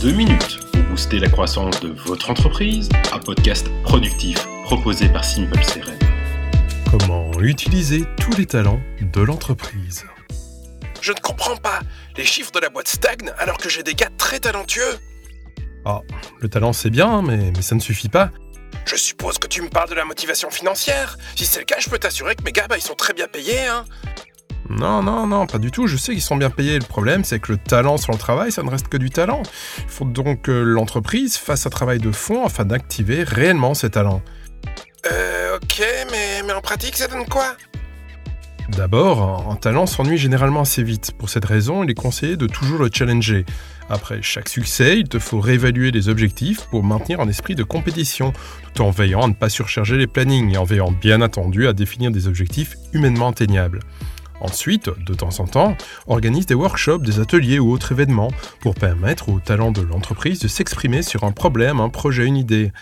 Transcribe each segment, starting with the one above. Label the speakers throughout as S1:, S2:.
S1: 2 minutes pour booster la croissance de votre entreprise, un podcast productif proposé par Simple CRM.
S2: Comment utiliser tous les talents de l'entreprise?
S3: Je ne comprends pas. Les chiffres de la boîte stagnent alors que j'ai des gars très talentueux.
S2: Ah, le talent c'est bien, mais, mais ça ne suffit pas.
S3: Je suppose que tu me parles de la motivation financière. Si c'est le cas, je peux t'assurer que mes gars, bah, ils sont très bien payés, hein.
S2: Non, non, non, pas du tout. Je sais qu'ils sont bien payés. Le problème, c'est que le talent sur le travail, ça ne reste que du talent. Il faut donc que l'entreprise fasse un travail de fond afin d'activer réellement ces talents.
S3: Euh, ok, mais, mais en pratique, ça donne quoi?
S2: D'abord, un talent s'ennuie généralement assez vite. Pour cette raison, il est conseillé de toujours le challenger. Après chaque succès, il te faut réévaluer les objectifs pour maintenir un esprit de compétition, tout en veillant à ne pas surcharger les plannings et en veillant bien entendu à définir des objectifs humainement atteignables. Ensuite, de temps en temps, organise des workshops, des ateliers ou autres événements pour permettre aux talents de l'entreprise de s'exprimer sur un problème, un projet, une idée.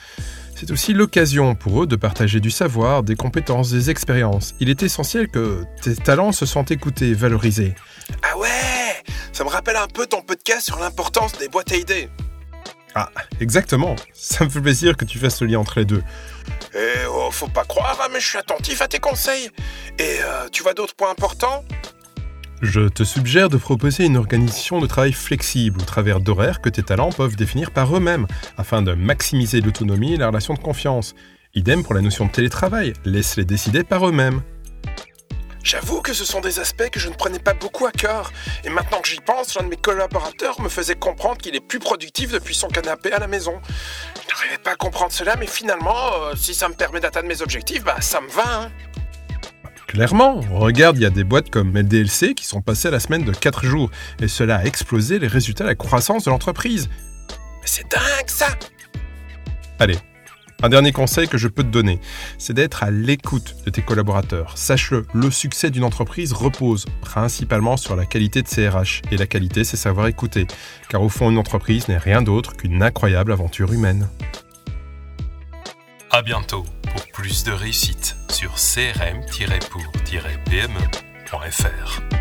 S2: C'est aussi l'occasion pour eux de partager du savoir, des compétences, des expériences. Il est essentiel que tes talents se sentent écoutés, valorisés.
S3: Ah ouais Ça me rappelle un peu ton podcast sur l'importance des boîtes à idées.
S2: Ah, exactement. Ça me fait plaisir que tu fasses le lien entre les deux.
S3: Eh oh, faut pas croire, hein, mais je suis attentif à tes conseils. Et euh, tu vois d'autres points importants?
S2: Je te suggère de proposer une organisation de travail flexible au travers d'horaires que tes talents peuvent définir par eux-mêmes, afin de maximiser l'autonomie et la relation de confiance. Idem pour la notion de télétravail, laisse-les décider par eux-mêmes.
S3: J'avoue que ce sont des aspects que je ne prenais pas beaucoup à cœur. Et maintenant que j'y pense, l'un de mes collaborateurs me faisait comprendre qu'il est plus productif depuis son canapé à la maison. Je n'arrivais pas à comprendre cela, mais finalement, euh, si ça me permet d'atteindre mes objectifs, bah ça me va. Hein.
S2: Clairement, regarde, il y a des boîtes comme LDLC qui sont passées à la semaine de 4 jours, et cela a explosé les résultats de la croissance de l'entreprise.
S3: Mais c'est dingue ça
S2: Allez, un dernier conseil que je peux te donner, c'est d'être à l'écoute de tes collaborateurs. Sache-le, le succès d'une entreprise repose principalement sur la qualité de ses RH. Et la qualité, c'est savoir écouter. Car au fond, une entreprise n'est rien d'autre qu'une incroyable aventure humaine.
S1: À bientôt pour plus de réussite sur crm-pour-pme.fr.